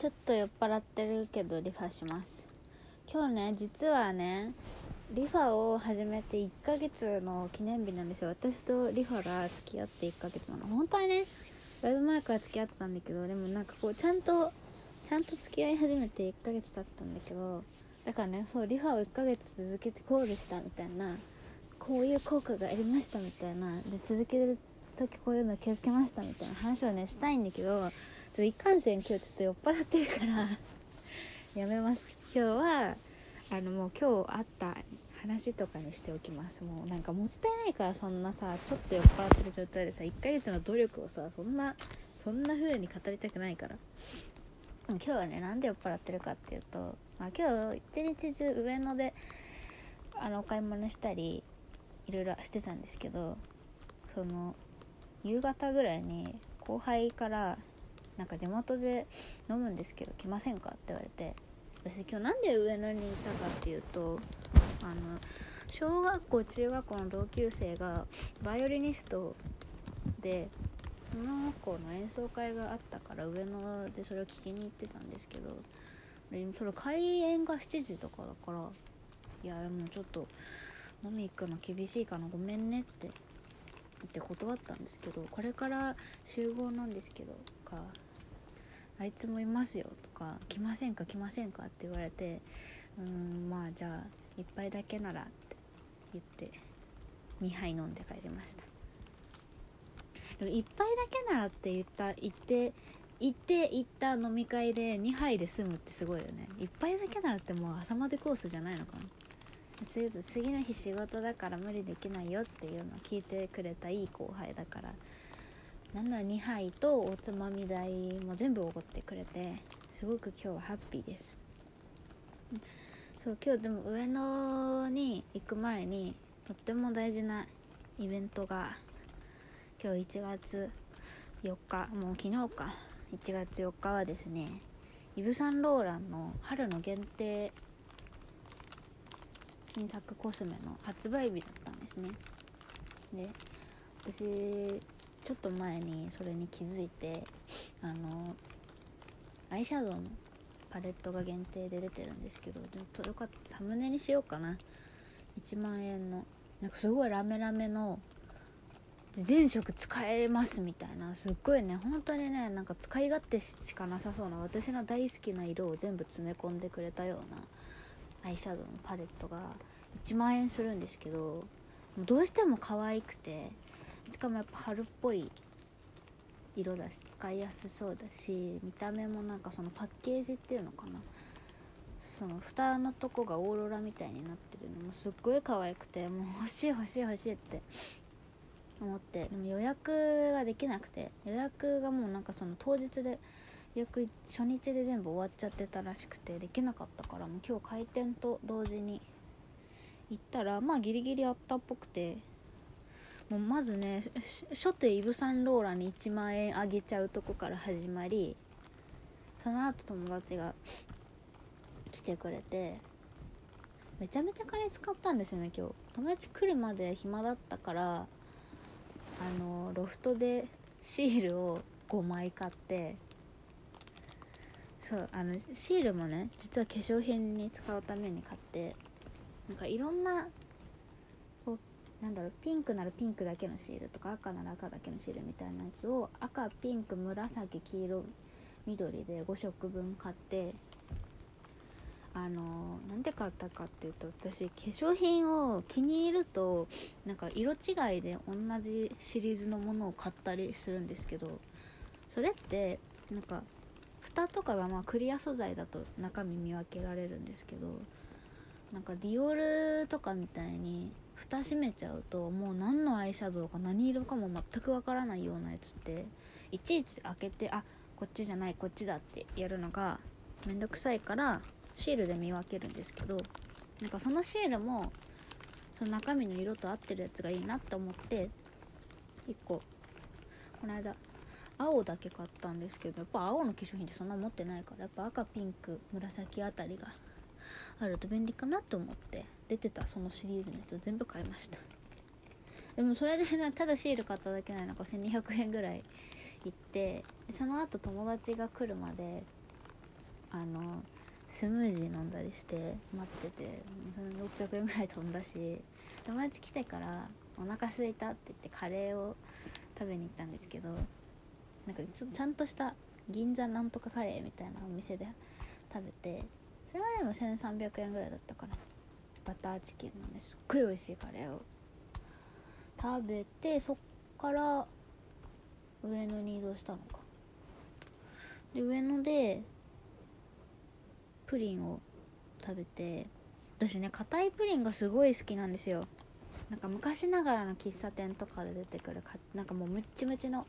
ちょっと酔っ払ってるけどリファします。今日ね実はねリファを始めて1ヶ月の記念日なんですよ。私とリファが付き合って1ヶ月なの。本当はねだいぶ前から付き合ってたんだけどでもなんかこうちゃんとちゃんと付き合い始めて1ヶ月経ったんだけどだからねそうリファを1ヶ月続けてこうでしたみたいなこういう効果がありましたみたいなで続ける時こういうの気をつけましたみたいな話をねしたいんだけどちょっといかんせん今日ちょっと酔っ払ってるから。やめます。今日はあのもう今日あった話とかにしておきます。もうなんかもったいないからそんなさちょっと酔っ払ってる状態でさ1ヶ月の努力をさそんなそんな風に語りたくないから。今日はねなんで酔っ払ってるかっていうと、まあ、今日一日中上野であのお買い物したりいろいろしてたんですけどその夕方ぐらいに後輩からなんか地元で飲むんですけど来ませんか?」って言われて私今日なんで上野にいたかっていうとあの小学校中学校の同級生がバイオリニストでその子の演奏会があったから上野でそれを聞きに行ってたんですけどそれ開演が7時とかだからいやでもちょっと飲み行くの厳しいかなごめんねって言って断ったんですけどこれから集合なんですけどかあいつもいますよとか来ませんか？来ませんか？って言われてうんまあじゃあ1杯だけならって言って2杯飲んで帰りました。でも1杯だけならって言った言って行って行った飲み会で2杯で済むってすごいよね。1杯だけならってもう朝までコースじゃないのかな。次の日仕事だから無理できないよっていうのを聞いてくれたいい後輩だからなんなら2杯とおつまみ代も全部おごってくれてすごく今日はハッピーです。そう今日でも上野に行く前にとっても大事なイベントが今日1月4日もう昨日か。1月4日はですねイヴ・サンローランの春の限定新作コスメの発売日だったんですね。で私ちょっと前にそれに気づいてあのアイシャドウのパレットが限定で出てるんですけどでもよかったサムネにしようかな。1万円のなんかすごいラメラメの全色使えますみたいな。すっごいね本当にねなんか使い勝手しかなさそうな私の大好きな色を全部詰め込んでくれたようなアイシャドウのパレットが1万円するんですけどどうしても可愛くてしかもやっぱ春っぽい色だし使いやすそうだし見た目もなんかそのパッケージっていうのかな。その蓋のとこがオーロラみたいになってるのもすっごい可愛くてもう欲しい欲しい欲しいって思って。でも予約ができなくて予約がもうなんかその当日で予約初日で全部終わっちゃってたらしくてできなかったからもう今日開店と同時に行ったらまあギリギリあったっぽくてもうまずね初手イヴ・サンローランに1万円あげちゃうとこから始まりその後友達が来てくれてめちゃめちゃ金使ったんですよね今日。友達来るまで暇だったからあのロフトでシールを5枚買ってそうあのシールもね実は化粧品に使うために買ってなんかいろんななんだろうピンクならピンクだけのシールとか赤なら赤だけのシールみたいなやつを赤ピンク紫黄色緑で5色分買ってあのなんで買ったかっていうと私化粧品を気に入るとなんか色違いで同じシリーズのものを買ったりするんですけどそれってなんか蓋とかがまあクリア素材だと中身見分けられるんですけどなんかディオールとかみたいに蓋閉めちゃうともう何のアイシャドウか何色かも全くわからないようなやつっていちいち開けてあこっちじゃないこっちだってやるのがめんどくさいからシールで見分けるんですけどなんかそのシールもその中身の色と合ってるやつがいいなって思って1個この間青だけ買ったんですけどやっぱ青の化粧品ってそんな持ってないからやっぱ赤ピンク紫あたりがあると便利かなと思って。出てたそのシリーズのやつ全部買いました。でもそれで、ね、ただシール買っただけなのか1200円ぐらい行ってその後友達が来るまであのスムージー飲んだりして待っててそれ600円ぐらい飛んだし友達来てからお腹空いたって言ってカレーを食べに行ったんですけどなんかちょちゃんとした銀座なんとかカレーみたいなお店で食べてそれはでも1300円ぐらいだったから。バターチキンのねすっごい美味しいカレーを食べてそっから上野に移動したのか。で上野でプリンを食べて私ね硬いプリンがすごい好きなんですよ。なんか昔ながらの喫茶店とかで出てくるかなんかもうムッチムチの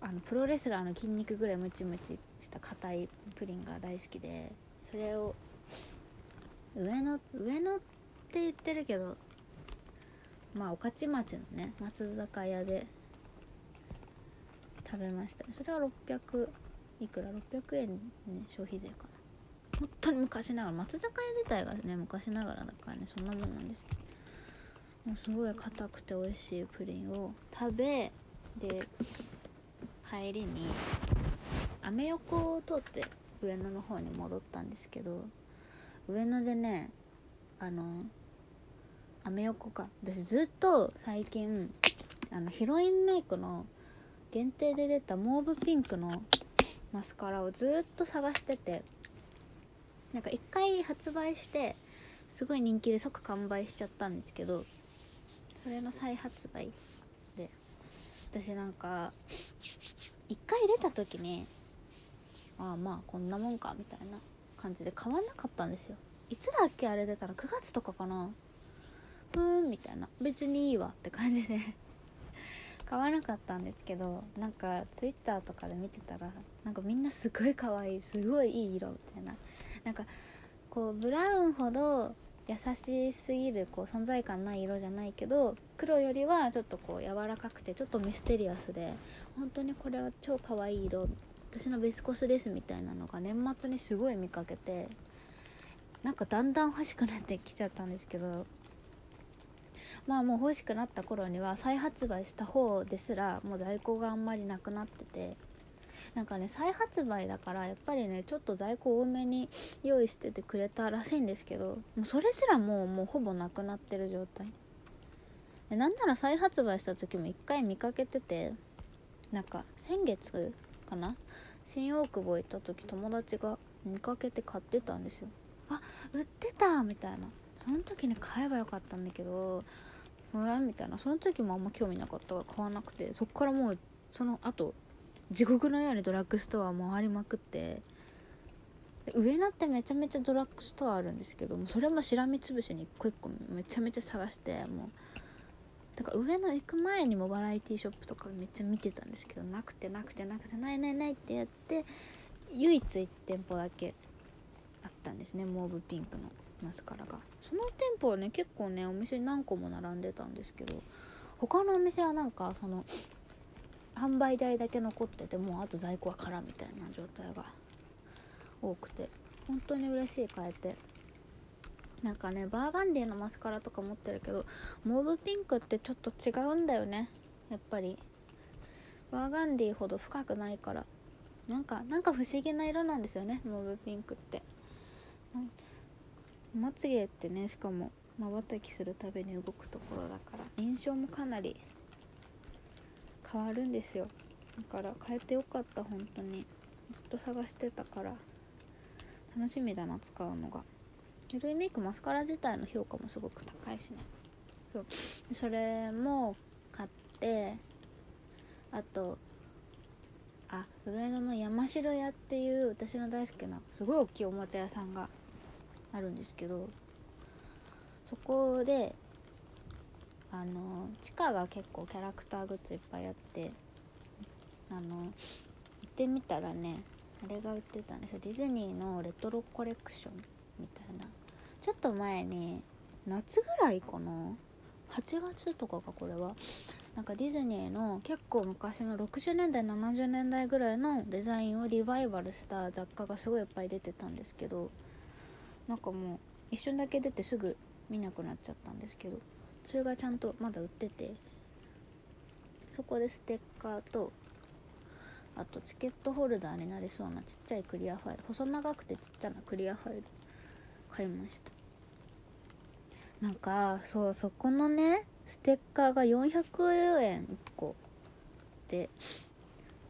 あのプロレスラーの筋肉ぐらいムチムチした硬いプリンが大好きでそれを上野上野って言ってるけどまあ御徒町のね松坂屋で食べました。それは600いくら？600円ね消費税かな。本当に昔ながら松坂屋自体がね昔ながらだからねそんなもんなんです。もうすごい硬くて美味しいプリンを食べで帰りにアメ横を通って上野の方に戻ったんですけど上野でねあのアメ横か。私ずっと最近あのヒロインメイクの限定で出たモーブピンクのマスカラをずっと探してて。なんか1回発売してすごい人気で即完売しちゃったんですけどそれの再発売で。私なんか1回出た時にああまあこんなもんかみたいな。感じで買わなかったんですよ。いつだっけあれ出たの？9月とかかな？ふーんみたいな。別にいいわって感じで。買わなかったんですけどなんかツイッターとかで見てたらなんかみんなすごい可愛いすごいいい色みたいな。なんかこうブラウンほど優しすぎるこう存在感ない色じゃないけど黒よりはちょっとこう柔らかくてちょっとミステリアスで本当にこれは超可愛い色私のベスコスですみたいなのが年末にすごい見かけてなんかだんだん欲しくなってきちゃったんですけどまあもう欲しくなった頃には再発売した方ですらもう在庫があんまりなくなっててなんかね再発売だからやっぱりねちょっと在庫多めに用意しててくれたらしいんですけどもうそれすらもうもうほぼなくなってる状態。でなんなら再発売した時も1回見かけててなんか先月かな？新大久保行った時友達が見かけて買ってたんですよ。あ売ってたみたいな。その時に買えばよかったんだけどうわみたいな。その時もあんま興味なかったから買わなくてそっからもうその後地獄のようにドラッグストア回りまくって上野ってめちゃめちゃドラッグストアあるんですけどもそれもしらみつぶしに一個一個めちゃめちゃ探してもうだから上野行く前にもバラエティショップとかめっちゃ見てたんですけどなくてなくてなくてないないないってやって唯一1店舗だけあったんですねモーブピンクの。マスカラが。その店舗はね結構ねお店に何個も並んでたんですけど他のお店はなんかその販売代だけ残っててもうあと在庫は空みたいな状態が多くて本当に嬉しい変えて。なんかねバーガンディのマスカラとか持ってるけどモーブピンクってちょっと違うんだよね。やっぱり。バーガンディほど深くないから。なんかなんか不思議な色なんですよねモーブピンクって。まつげってねしかもまばたきするたびに動くところだから。印象もかなり変わるんですよ。だから変えてよかった本当に。ずっと探してたから。楽しみだな使うのが。ルイメイクマスカラ自体の評価もすごく高いしね。そう。それも買ってあとあ上野の山城屋っていう私の大好きなすごい大きいおもちゃ屋さんがあるんですけどそこであの地下が結構キャラクターグッズいっぱいあってあの行ってみたらねあれが売ってたんですよ。ディズニーのレトロコレクションみたいな。ちょっと前に夏ぐらいかな？8月とかかこれは。なんかディズニーの結構昔の60年代70年代ぐらいのデザインをリバイバルした雑貨がすごいいっぱい出てたんですけどなんかもう一瞬だけ出てすぐ見なくなっちゃったんですけどそれがちゃんとまだ売っててそこでステッカーとあとチケットホルダーになりそうなちっちゃいクリアファイル細長くてちっちゃなクリアファイル買いました。なんかそうそこのねステッカーが400円1個で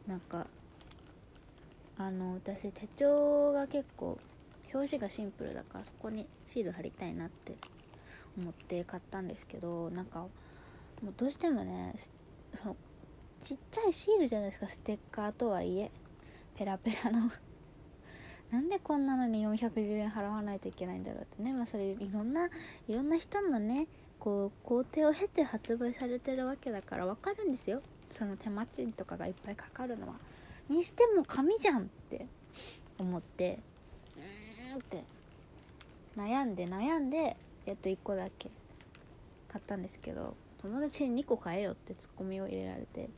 なんかあの私手帳が結構表紙がシンプルだからそこにシール貼りたいなって思って買ったんですけどなんかもうどうしてもねそのちっちゃいシールじゃないですかステッカーとはいえ。ペラペラのなんでこんなのに410円払わないといけないんだろうってね。まあそれいろんないろんな人のねこう工程を経て発売されてるわけだから分かるんですよ。その手間賃とかがいっぱいかかるのは。にしても紙じゃんって思ってうーんって。悩んで悩んでやっと1個だけ買ったんですけど友達に2個買えよってツッコミを入れられて。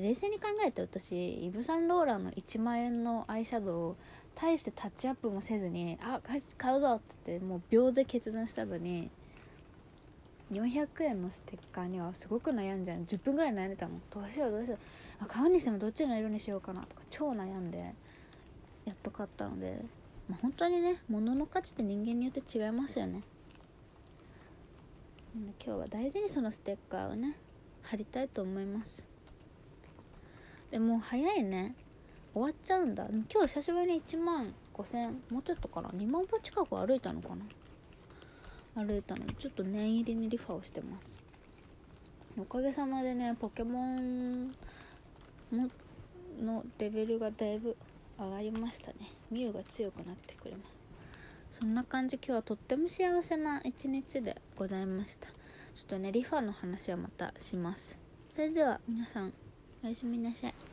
冷静に考えて私イヴ・サンローランの1万円のアイシャドウを大してタッチアップもせずに「あ買うぞ!」っつってもう秒で決断したのに400円のステッカーにはすごく悩んじゃう。10分ぐらい悩んでたのどうしようどうしよう。あ買うにしてもどっちの色にしようかなとか超悩んでやっと買ったので、まあ、本当にね物の価値って人間によって違いますよね。今日は大事にそのステッカーをね貼りたいと思います。でも早いね。終わっちゃうんだ。今日久しぶりに1万5000もうちょっとかな。2万歩近く歩いたのかな。歩いたの。ちょっと念入りにリファをしてます。おかげさまでねポケモンのレベルがだいぶ上がりましたね。ミュウが強くなってくれます。そんな感じ。今日はとっても幸せな一日でございました。ちょっとねリファの話はまたします。それでは皆さんおやすみなさい。